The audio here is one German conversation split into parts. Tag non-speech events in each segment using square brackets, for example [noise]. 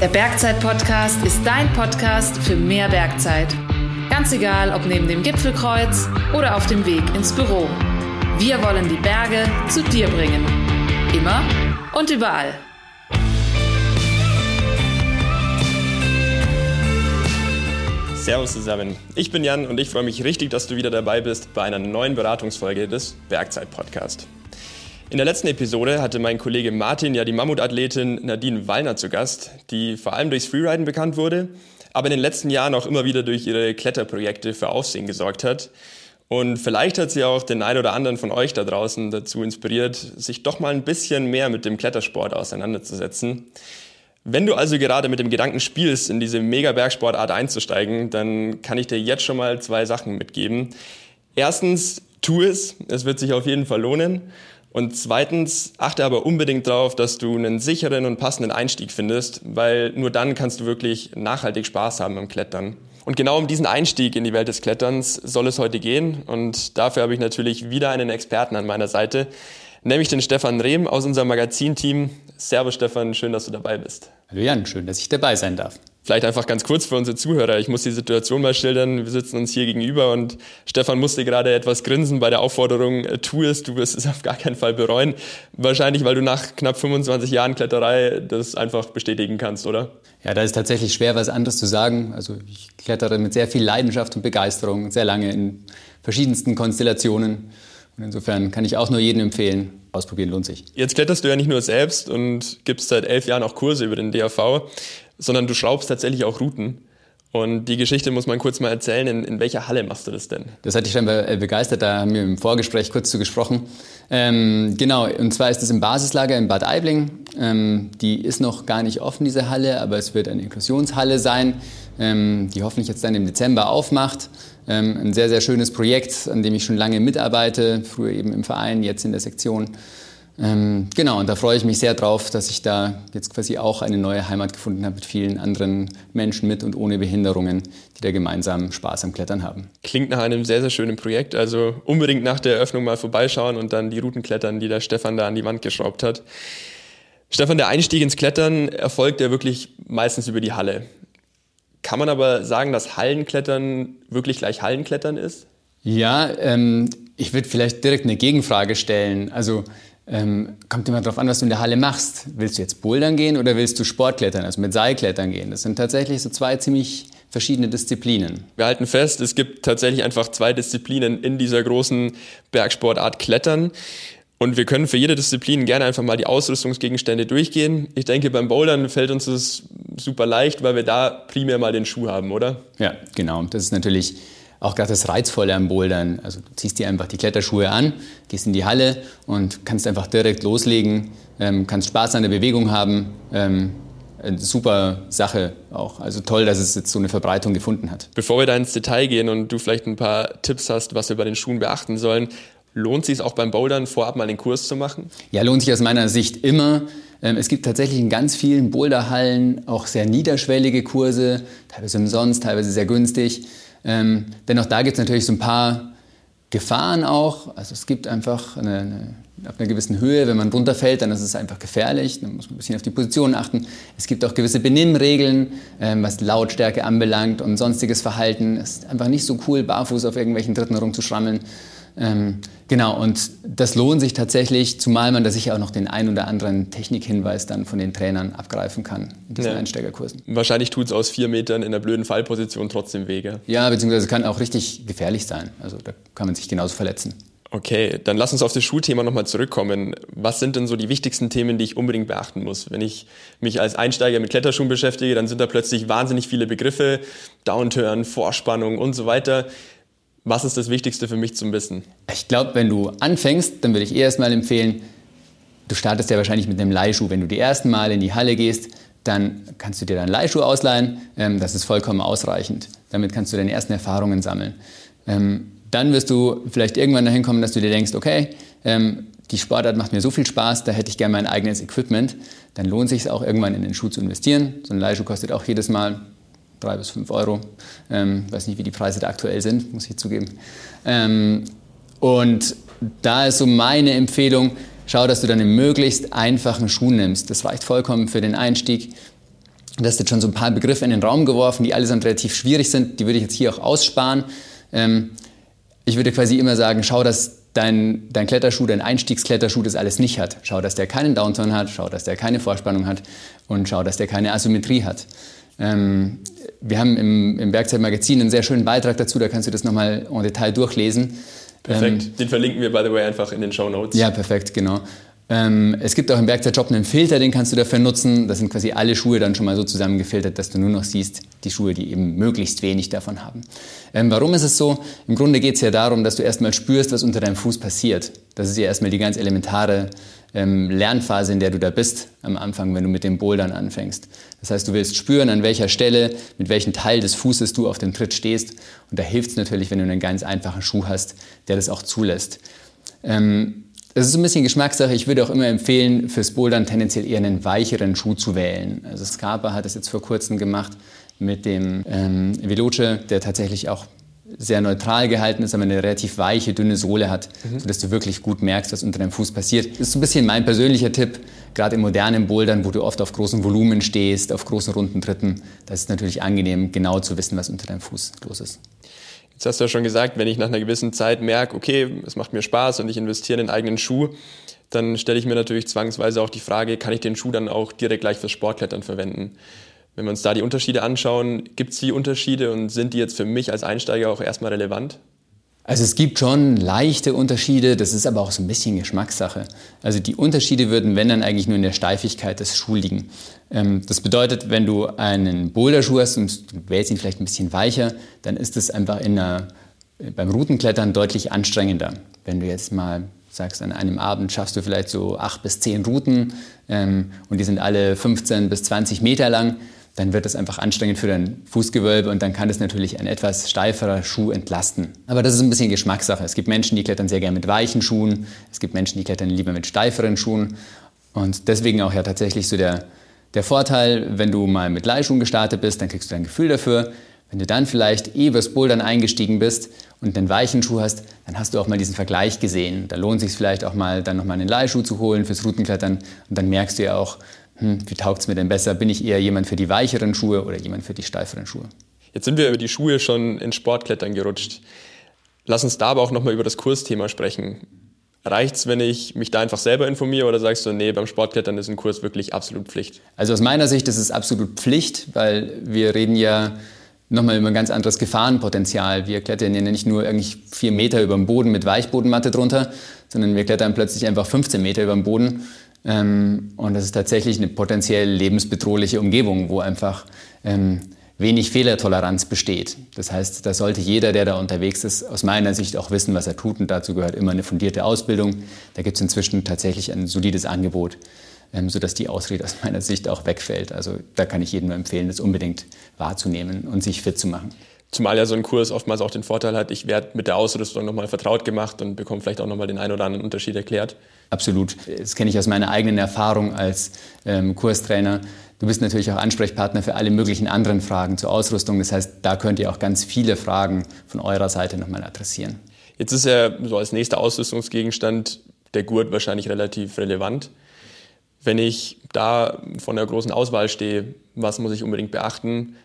Der Bergzeit-Podcast ist dein Podcast für mehr Bergzeit. Ganz egal, ob neben dem Gipfelkreuz oder auf dem Weg ins Büro. Wir wollen die Berge zu dir bringen. Immer und überall. Servus zusammen. Ich bin Jan und ich freue mich richtig, dass du wieder dabei bist bei einer neuen Beratungsfolge des Bergzeit-Podcast. In der letzten Episode hatte mein Kollege Martin ja die Mammutathletin Nadine Wallner zu Gast, die vor allem durchs Freeriden bekannt wurde, aber in den letzten Jahren auch immer wieder durch ihre Kletterprojekte für Aufsehen gesorgt hat. Und vielleicht hat sie auch den einen oder anderen von euch da draußen dazu inspiriert, sich doch mal ein bisschen mehr mit dem Klettersport auseinanderzusetzen. Wenn du also gerade mit dem Gedanken spielst, in diese Mega-Bergsportart einzusteigen, dann kann ich dir jetzt schon mal zwei Sachen mitgeben. Erstens, tu es. Es wird sich auf jeden Fall lohnen. Und zweitens, achte aber unbedingt darauf, dass du einen sicheren und passenden Einstieg findest, weil nur dann kannst du wirklich nachhaltig Spaß haben beim Klettern. Und genau um diesen Einstieg in die Welt des Kletterns soll es heute gehen. Und dafür habe ich natürlich wieder einen Experten an meiner Seite, nämlich den Stefan Rehm aus unserem Magazinteam. Servus Stefan, schön, dass du dabei bist. Hallo Jan, schön, dass ich dabei sein darf. Vielleicht einfach ganz kurz für unsere Zuhörer. Ich muss die Situation mal schildern. Wir sitzen uns hier gegenüber und Stefan musste gerade etwas grinsen bei der Aufforderung, äh, tu es, du wirst es [laughs] auf gar keinen Fall bereuen. Wahrscheinlich, weil du nach knapp 25 Jahren Kletterei das einfach bestätigen kannst, oder? Ja, da ist tatsächlich schwer, was anderes zu sagen. Also ich klettere mit sehr viel Leidenschaft und Begeisterung, sehr lange in verschiedensten Konstellationen. Und insofern kann ich auch nur jedem empfehlen, ausprobieren lohnt sich. Jetzt kletterst du ja nicht nur selbst und gibst seit elf Jahren auch Kurse über den DAV sondern du schraubst tatsächlich auch Routen. Und die Geschichte muss man kurz mal erzählen. In, in welcher Halle machst du das denn? Das hatte ich schon äh, begeistert, da haben wir im Vorgespräch kurz zu gesprochen. Ähm, genau, und zwar ist es im Basislager in Bad Aibling. Ähm, die ist noch gar nicht offen, diese Halle, aber es wird eine Inklusionshalle sein, ähm, die hoffentlich jetzt dann im Dezember aufmacht. Ähm, ein sehr, sehr schönes Projekt, an dem ich schon lange mitarbeite, früher eben im Verein, jetzt in der Sektion. Ähm, genau, und da freue ich mich sehr drauf, dass ich da jetzt quasi auch eine neue Heimat gefunden habe mit vielen anderen Menschen mit und ohne Behinderungen, die da gemeinsam Spaß am Klettern haben. Klingt nach einem sehr, sehr schönen Projekt. Also unbedingt nach der Eröffnung mal vorbeischauen und dann die Routen klettern, die der Stefan da an die Wand geschraubt hat. Stefan, der Einstieg ins Klettern erfolgt ja wirklich meistens über die Halle. Kann man aber sagen, dass Hallenklettern wirklich gleich Hallenklettern ist? Ja, ähm, ich würde vielleicht direkt eine Gegenfrage stellen. Also ähm, kommt immer darauf an, was du in der Halle machst. Willst du jetzt bouldern gehen oder willst du Sportklettern, also mit Seilklettern gehen? Das sind tatsächlich so zwei ziemlich verschiedene Disziplinen. Wir halten fest, es gibt tatsächlich einfach zwei Disziplinen in dieser großen Bergsportart Klettern. Und wir können für jede Disziplin gerne einfach mal die Ausrüstungsgegenstände durchgehen. Ich denke, beim Bouldern fällt uns das super leicht, weil wir da primär mal den Schuh haben, oder? Ja, genau. Das ist natürlich auch gerade das Reizvolle am Bouldern. Also du ziehst dir einfach die Kletterschuhe an, gehst in die Halle und kannst einfach direkt loslegen, ähm, kannst Spaß an der Bewegung haben. Ähm, eine super Sache auch. Also toll, dass es jetzt so eine Verbreitung gefunden hat. Bevor wir da ins Detail gehen und du vielleicht ein paar Tipps hast, was wir bei den Schuhen beachten sollen, lohnt sich es auch beim Bouldern vorab mal den Kurs zu machen? Ja, lohnt sich aus meiner Sicht immer. Ähm, es gibt tatsächlich in ganz vielen Boulderhallen auch sehr niederschwellige Kurse, teilweise umsonst, teilweise sehr günstig. Ähm, dennoch da gibt es natürlich so ein paar Gefahren auch. Also es gibt einfach eine, eine, auf einer gewissen Höhe, wenn man runterfällt, dann ist es einfach gefährlich. Dann muss man ein bisschen auf die Position achten. Es gibt auch gewisse Benimmregeln, ähm, was Lautstärke anbelangt und sonstiges Verhalten. Es ist einfach nicht so cool, barfuß auf irgendwelchen Dritten rumzuschrammeln. Ähm, genau, und das lohnt sich tatsächlich, zumal man da sicher auch noch den ein oder anderen Technikhinweis dann von den Trainern abgreifen kann in diesen ja. Einsteigerkursen. Wahrscheinlich tut es aus vier Metern in der blöden Fallposition trotzdem Wege. Ja, beziehungsweise kann auch richtig gefährlich sein. Also da kann man sich genauso verletzen. Okay, dann lass uns auf das Schulthema nochmal zurückkommen. Was sind denn so die wichtigsten Themen, die ich unbedingt beachten muss? Wenn ich mich als Einsteiger mit Kletterschuhen beschäftige, dann sind da plötzlich wahnsinnig viele Begriffe, Downturn, Vorspannung und so weiter. Was ist das Wichtigste für mich zum Wissen? Ich glaube, wenn du anfängst, dann würde ich erstmal empfehlen, du startest ja wahrscheinlich mit einem Leihschuh. Wenn du die ersten Mal in die Halle gehst, dann kannst du dir deinen Leihschuh ausleihen. Ähm, das ist vollkommen ausreichend. Damit kannst du deine ersten Erfahrungen sammeln. Ähm, dann wirst du vielleicht irgendwann dahin kommen, dass du dir denkst, okay, ähm, die Sportart macht mir so viel Spaß, da hätte ich gerne mein eigenes Equipment. Dann lohnt es sich auch irgendwann in den Schuh zu investieren. So ein Leihschuh kostet auch jedes Mal drei bis fünf Euro. Ähm, weiß nicht, wie die Preise da aktuell sind, muss ich zugeben. Ähm, und da ist so meine Empfehlung, schau, dass du dann einen möglichst einfachen Schuh nimmst. Das reicht vollkommen für den Einstieg. Du hast jetzt schon so ein paar Begriffe in den Raum geworfen, die allesamt relativ schwierig sind. Die würde ich jetzt hier auch aussparen. Ähm, ich würde quasi immer sagen, schau, dass dein, dein Kletterschuh, dein Einstiegskletterschuh das alles nicht hat. Schau, dass der keinen Downturn hat, schau, dass der keine Vorspannung hat und schau, dass der keine Asymmetrie hat. Ähm, wir haben im, im Bergzeitmagazin einen sehr schönen Beitrag dazu, da kannst du das nochmal en Detail durchlesen. Perfekt, ähm, den verlinken wir, by the way, einfach in den Show Notes. Ja, perfekt, genau. Ähm, es gibt auch im Werkzeugshop einen Filter, den kannst du dafür nutzen. Das sind quasi alle Schuhe dann schon mal so zusammengefiltert, dass du nur noch siehst, die Schuhe, die eben möglichst wenig davon haben. Ähm, warum ist es so? Im Grunde geht es ja darum, dass du erstmal spürst, was unter deinem Fuß passiert. Das ist ja erstmal die ganz elementare ähm, Lernphase, in der du da bist am Anfang, wenn du mit dem Bouldern anfängst. Das heißt, du willst spüren, an welcher Stelle, mit welchem Teil des Fußes du auf dem Tritt stehst. Und da hilft es natürlich, wenn du einen ganz einfachen Schuh hast, der das auch zulässt. Ähm, das ist ein bisschen Geschmackssache. Ich würde auch immer empfehlen, fürs Bouldern tendenziell eher einen weicheren Schuh zu wählen. Also Scarpa hat es jetzt vor kurzem gemacht mit dem ähm, Veloce, der tatsächlich auch sehr neutral gehalten ist, aber eine relativ weiche, dünne Sohle hat, mhm. sodass du wirklich gut merkst, was unter deinem Fuß passiert. Das ist so ein bisschen mein persönlicher Tipp, gerade im modernen Bouldern, wo du oft auf großem Volumen stehst, auf großen runden Tritten. Da ist es natürlich angenehm, genau zu wissen, was unter deinem Fuß los ist. Jetzt hast du ja schon gesagt, wenn ich nach einer gewissen Zeit merke, okay, es macht mir Spaß und ich investiere in den eigenen Schuh, dann stelle ich mir natürlich zwangsweise auch die Frage, kann ich den Schuh dann auch direkt gleich fürs Sportklettern verwenden? Wenn wir uns da die Unterschiede anschauen, gibt es die Unterschiede und sind die jetzt für mich als Einsteiger auch erstmal relevant? Also es gibt schon leichte Unterschiede, das ist aber auch so ein bisschen Geschmackssache. Also die Unterschiede würden, wenn dann eigentlich nur in der Steifigkeit des Schuhs liegen. Ähm, das bedeutet, wenn du einen Boulderschuh hast und du wählst ihn vielleicht ein bisschen weicher, dann ist es einfach in einer, beim Routenklettern deutlich anstrengender. Wenn du jetzt mal sagst, an einem Abend schaffst du vielleicht so acht bis zehn Routen ähm, und die sind alle 15 bis 20 Meter lang, dann wird das einfach anstrengend für dein Fußgewölbe und dann kann das natürlich ein etwas steiferer Schuh entlasten. Aber das ist ein bisschen Geschmackssache. Es gibt Menschen, die klettern sehr gerne mit weichen Schuhen, es gibt Menschen, die klettern lieber mit steiferen Schuhen und deswegen auch ja tatsächlich so der, der Vorteil, wenn du mal mit Leihschuhen gestartet bist, dann kriegst du ein Gefühl dafür. Wenn du dann vielleicht eh übers Bouldern eingestiegen bist und einen weichen Schuh hast, dann hast du auch mal diesen Vergleich gesehen. Da lohnt es sich vielleicht auch mal, dann nochmal einen Leihschuh zu holen fürs Routenklettern und dann merkst du ja auch, hm, wie taugt es mir denn besser? Bin ich eher jemand für die weicheren Schuhe oder jemand für die steiferen Schuhe? Jetzt sind wir über die Schuhe schon ins Sportklettern gerutscht. Lass uns da aber auch nochmal über das Kursthema sprechen. Reicht es, wenn ich mich da einfach selber informiere oder sagst du, nee, beim Sportklettern ist ein Kurs wirklich absolut Pflicht? Also aus meiner Sicht ist es absolut Pflicht, weil wir reden ja nochmal über ein ganz anderes Gefahrenpotenzial. Wir klettern ja nicht nur irgendwie vier Meter über dem Boden mit Weichbodenmatte drunter, sondern wir klettern plötzlich einfach 15 Meter über dem Boden ähm, und das ist tatsächlich eine potenziell lebensbedrohliche Umgebung, wo einfach ähm, wenig Fehlertoleranz besteht. Das heißt, da sollte jeder, der da unterwegs ist, aus meiner Sicht auch wissen, was er tut. Und dazu gehört immer eine fundierte Ausbildung. Da gibt es inzwischen tatsächlich ein solides Angebot, ähm, sodass die Ausrede aus meiner Sicht auch wegfällt. Also da kann ich jedem nur empfehlen, das unbedingt wahrzunehmen und sich fit zu machen. Zumal ja so ein Kurs oftmals auch den Vorteil hat, ich werde mit der Ausrüstung nochmal vertraut gemacht und bekomme vielleicht auch nochmal den einen oder anderen Unterschied erklärt. Absolut. Das kenne ich aus meiner eigenen Erfahrung als ähm, Kurstrainer. Du bist natürlich auch Ansprechpartner für alle möglichen anderen Fragen zur Ausrüstung. Das heißt, da könnt ihr auch ganz viele Fragen von eurer Seite nochmal adressieren. Jetzt ist ja so als nächster Ausrüstungsgegenstand der Gurt wahrscheinlich relativ relevant. Wenn ich da von der großen Auswahl stehe, was muss ich unbedingt beachten?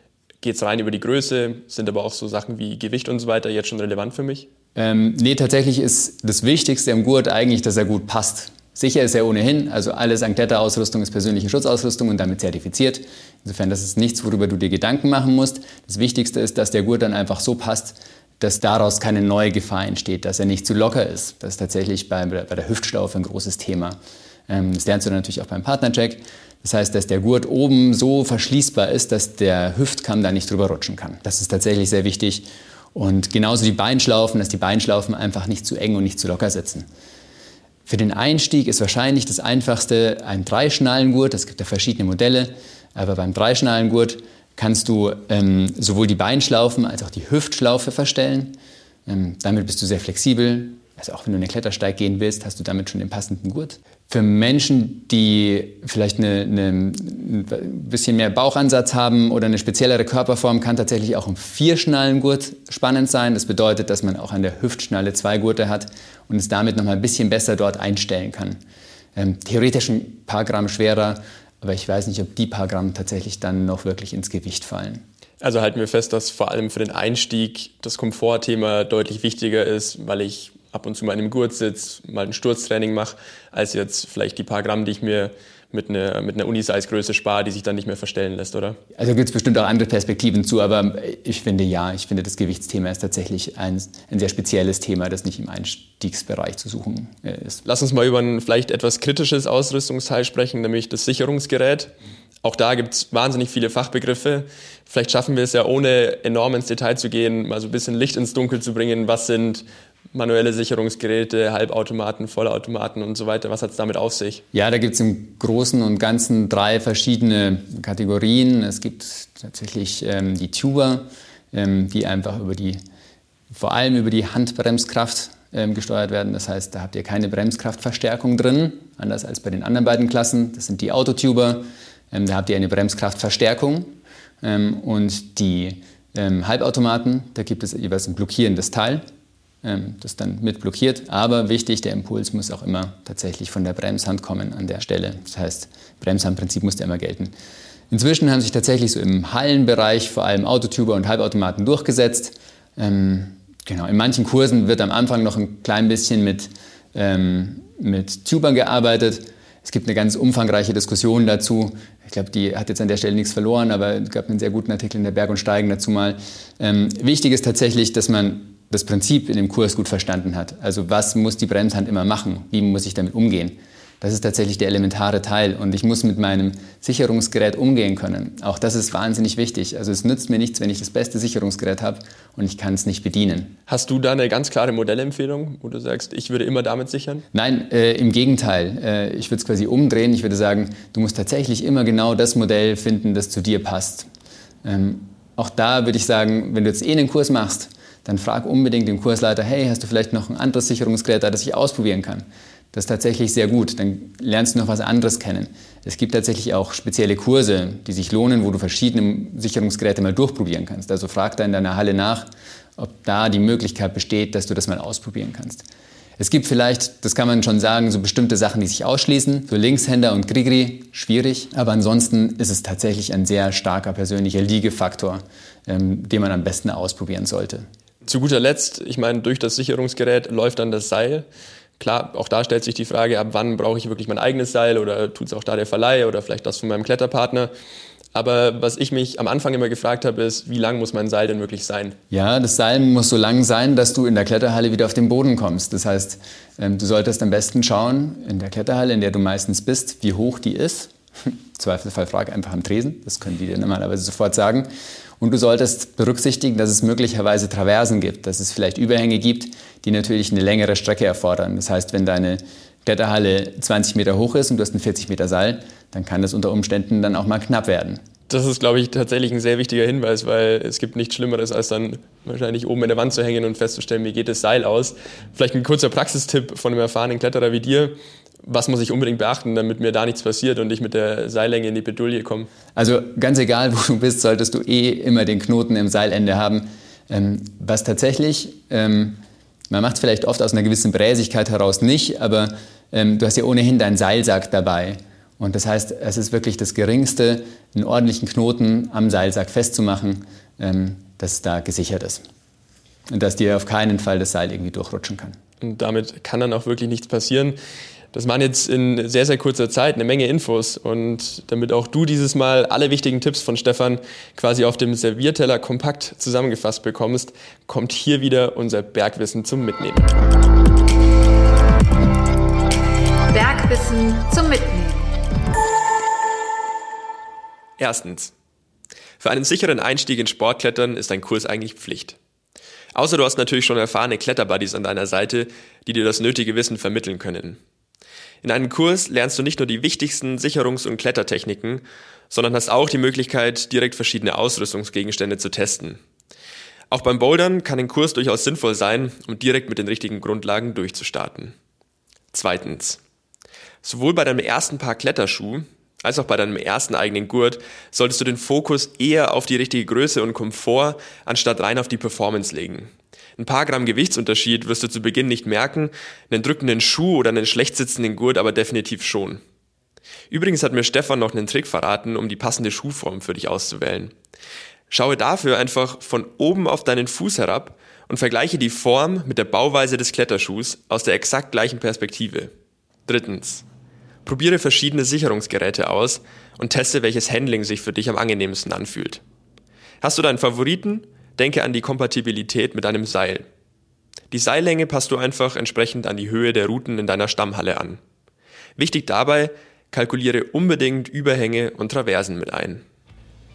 Geht es rein über die Größe? Sind aber auch so Sachen wie Gewicht und so weiter jetzt schon relevant für mich? Ähm, nee, tatsächlich ist das Wichtigste im Gurt eigentlich, dass er gut passt. Sicher ist er ohnehin, also alle St. Ausrüstung ist persönliche Schutzausrüstung und damit zertifiziert. Insofern, das ist nichts, worüber du dir Gedanken machen musst. Das Wichtigste ist, dass der Gurt dann einfach so passt, dass daraus keine neue Gefahr entsteht, dass er nicht zu locker ist. Das ist tatsächlich bei, bei der Hüftschlaufe ein großes Thema. Ähm, das lernst du dann natürlich auch beim Partnercheck. Das heißt, dass der Gurt oben so verschließbar ist, dass der Hüftkamm da nicht drüber rutschen kann. Das ist tatsächlich sehr wichtig. Und genauso die Beinschlaufen, dass die Beinschlaufen einfach nicht zu eng und nicht zu locker sitzen. Für den Einstieg ist wahrscheinlich das einfachste ein Dreischnallengurt. Es gibt ja verschiedene Modelle, aber beim Dreischnallengurt kannst du ähm, sowohl die Beinschlaufen als auch die Hüftschlaufe verstellen. Ähm, damit bist du sehr flexibel. Also auch wenn du in den Klettersteig gehen willst, hast du damit schon den passenden Gurt. Für Menschen, die vielleicht eine, eine, ein bisschen mehr Bauchansatz haben oder eine speziellere Körperform, kann tatsächlich auch ein Vierschnallengurt spannend sein. Das bedeutet, dass man auch an der Hüftschnalle zwei Gurte hat und es damit noch mal ein bisschen besser dort einstellen kann. Ähm, theoretisch ein paar Gramm schwerer, aber ich weiß nicht, ob die paar Gramm tatsächlich dann noch wirklich ins Gewicht fallen. Also halten wir fest, dass vor allem für den Einstieg das Komfortthema deutlich wichtiger ist, weil ich ab und zu mal in einem Gurt sitze, mal ein Sturztraining mache, als jetzt vielleicht die paar Gramm, die ich mir mit einer, mit einer Unisize-Größe spare, die sich dann nicht mehr verstellen lässt, oder? Also gibt es bestimmt auch andere Perspektiven zu, aber ich finde ja, ich finde das Gewichtsthema ist tatsächlich ein, ein sehr spezielles Thema, das nicht im Einstiegsbereich zu suchen äh, ist. Lass uns mal über ein vielleicht etwas kritisches Ausrüstungsteil sprechen, nämlich das Sicherungsgerät. Auch da gibt es wahnsinnig viele Fachbegriffe. Vielleicht schaffen wir es ja, ohne enorm ins Detail zu gehen, mal so ein bisschen Licht ins Dunkel zu bringen. Was sind manuelle Sicherungsgeräte, Halbautomaten, Vollautomaten und so weiter. Was hat es damit auf sich? Ja, da gibt es im Großen und Ganzen drei verschiedene Kategorien. Es gibt tatsächlich ähm, die Tuber, ähm, die einfach über die, vor allem über die Handbremskraft ähm, gesteuert werden. Das heißt, da habt ihr keine Bremskraftverstärkung drin, anders als bei den anderen beiden Klassen. Das sind die Autotuber. Ähm, da habt ihr eine Bremskraftverstärkung. Ähm, und die ähm, Halbautomaten, da gibt es jeweils ein blockierendes Teil. Ähm, das dann mit blockiert. Aber wichtig, der Impuls muss auch immer tatsächlich von der Bremshand kommen an der Stelle. Das heißt, Bremshandprinzip muss immer gelten. Inzwischen haben sich tatsächlich so im Hallenbereich vor allem Autotuber und Halbautomaten durchgesetzt. Ähm, genau, in manchen Kursen wird am Anfang noch ein klein bisschen mit, ähm, mit Tubern gearbeitet. Es gibt eine ganz umfangreiche Diskussion dazu. Ich glaube, die hat jetzt an der Stelle nichts verloren, aber es gab einen sehr guten Artikel in der Berg und Steigen dazu mal. Ähm, wichtig ist tatsächlich, dass man das Prinzip in dem Kurs gut verstanden hat. Also was muss die Bremshand immer machen? Wie muss ich damit umgehen? Das ist tatsächlich der elementare Teil und ich muss mit meinem Sicherungsgerät umgehen können. Auch das ist wahnsinnig wichtig. Also es nützt mir nichts, wenn ich das beste Sicherungsgerät habe und ich kann es nicht bedienen. Hast du da eine ganz klare Modellempfehlung, wo du sagst, ich würde immer damit sichern? Nein, äh, im Gegenteil. Äh, ich würde es quasi umdrehen. Ich würde sagen, du musst tatsächlich immer genau das Modell finden, das zu dir passt. Ähm, auch da würde ich sagen, wenn du jetzt eh einen Kurs machst, dann frag unbedingt den Kursleiter, hey, hast du vielleicht noch ein anderes Sicherungsgerät da, das ich ausprobieren kann? Das ist tatsächlich sehr gut, dann lernst du noch was anderes kennen. Es gibt tatsächlich auch spezielle Kurse, die sich lohnen, wo du verschiedene Sicherungsgeräte mal durchprobieren kannst. Also frag da in deiner Halle nach, ob da die Möglichkeit besteht, dass du das mal ausprobieren kannst. Es gibt vielleicht, das kann man schon sagen, so bestimmte Sachen, die sich ausschließen. Für Linkshänder und Grigri schwierig. Aber ansonsten ist es tatsächlich ein sehr starker persönlicher Liegefaktor, ähm, den man am besten ausprobieren sollte. Zu guter Letzt, ich meine, durch das Sicherungsgerät läuft dann das Seil. Klar, auch da stellt sich die Frage, ab wann brauche ich wirklich mein eigenes Seil oder tut es auch da der Verleih oder vielleicht das von meinem Kletterpartner. Aber was ich mich am Anfang immer gefragt habe, ist, wie lang muss mein Seil denn wirklich sein? Ja, das Seil muss so lang sein, dass du in der Kletterhalle wieder auf den Boden kommst. Das heißt, ähm, du solltest am besten schauen, in der Kletterhalle, in der du meistens bist, wie hoch die ist. [laughs] Zweifelsfall frage einfach am Tresen, das können die dir normalerweise sofort sagen. Und du solltest berücksichtigen, dass es möglicherweise Traversen gibt, dass es vielleicht Überhänge gibt, die natürlich eine längere Strecke erfordern. Das heißt, wenn deine Kletterhalle 20 Meter hoch ist und du hast ein 40 Meter Seil, dann kann das unter Umständen dann auch mal knapp werden. Das ist, glaube ich, tatsächlich ein sehr wichtiger Hinweis, weil es gibt nichts Schlimmeres, als dann wahrscheinlich oben in der Wand zu hängen und festzustellen, wie geht das Seil aus. Vielleicht ein kurzer Praxistipp von einem erfahrenen Kletterer wie dir was muss ich unbedingt beachten, damit mir da nichts passiert und ich mit der Seillänge in die Bedulie komme? Also ganz egal, wo du bist, solltest du eh immer den Knoten im Seilende haben. Ähm, was tatsächlich, ähm, man macht es vielleicht oft aus einer gewissen Bräsigkeit heraus nicht, aber ähm, du hast ja ohnehin deinen Seilsack dabei. Und das heißt, es ist wirklich das Geringste, einen ordentlichen Knoten am Seilsack festzumachen, ähm, dass es da gesichert ist. Und dass dir auf keinen Fall das Seil irgendwie durchrutschen kann. Und damit kann dann auch wirklich nichts passieren. Das waren jetzt in sehr, sehr kurzer Zeit eine Menge Infos. Und damit auch du dieses Mal alle wichtigen Tipps von Stefan quasi auf dem Servierteller kompakt zusammengefasst bekommst, kommt hier wieder unser Bergwissen zum Mitnehmen. Bergwissen zum Mitnehmen. Erstens. Für einen sicheren Einstieg in Sportklettern ist ein Kurs eigentlich Pflicht. Außer du hast natürlich schon erfahrene Kletterbuddies an deiner Seite, die dir das nötige Wissen vermitteln können. In einem Kurs lernst du nicht nur die wichtigsten Sicherungs- und Klettertechniken, sondern hast auch die Möglichkeit, direkt verschiedene Ausrüstungsgegenstände zu testen. Auch beim Bouldern kann ein Kurs durchaus sinnvoll sein, um direkt mit den richtigen Grundlagen durchzustarten. Zweitens. Sowohl bei deinem ersten Paar Kletterschuh als auch bei deinem ersten eigenen Gurt solltest du den Fokus eher auf die richtige Größe und Komfort anstatt rein auf die Performance legen. Ein paar Gramm Gewichtsunterschied wirst du zu Beginn nicht merken, einen drückenden Schuh oder einen schlecht sitzenden Gurt aber definitiv schon. Übrigens hat mir Stefan noch einen Trick verraten, um die passende Schuhform für dich auszuwählen. Schaue dafür einfach von oben auf deinen Fuß herab und vergleiche die Form mit der Bauweise des Kletterschuhs aus der exakt gleichen Perspektive. Drittens. Probiere verschiedene Sicherungsgeräte aus und teste, welches Handling sich für dich am angenehmsten anfühlt. Hast du deinen Favoriten? Denke an die Kompatibilität mit deinem Seil. Die Seillänge passt du einfach entsprechend an die Höhe der Routen in deiner Stammhalle an. Wichtig dabei, kalkuliere unbedingt Überhänge und Traversen mit ein.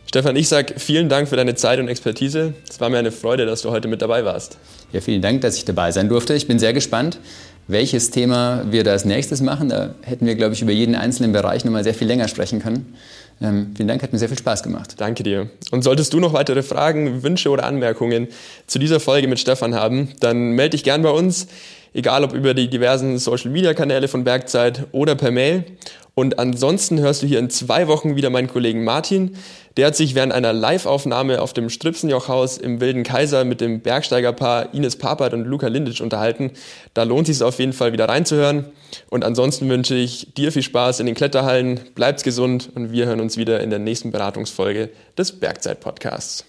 Stefan, ich sage vielen Dank für deine Zeit und Expertise. Es war mir eine Freude, dass du heute mit dabei warst. Ja, vielen Dank, dass ich dabei sein durfte. Ich bin sehr gespannt, welches Thema wir da als nächstes machen. Da hätten wir, glaube ich, über jeden einzelnen Bereich nochmal sehr viel länger sprechen können. Ähm, vielen Dank, hat mir sehr viel Spaß gemacht. Danke dir. Und solltest du noch weitere Fragen, Wünsche oder Anmerkungen zu dieser Folge mit Stefan haben, dann melde dich gern bei uns, egal ob über die diversen Social-Media-Kanäle von Bergzeit oder per Mail. Und ansonsten hörst du hier in zwei Wochen wieder meinen Kollegen Martin. Der hat sich während einer Live-Aufnahme auf dem Stripsenjochhaus im Wilden Kaiser mit dem Bergsteigerpaar Ines Papert und Luca Lindic unterhalten. Da lohnt es sich auf jeden Fall wieder reinzuhören. Und ansonsten wünsche ich dir viel Spaß in den Kletterhallen, bleibt's gesund und wir hören uns wieder in der nächsten Beratungsfolge des Bergzeit-Podcasts.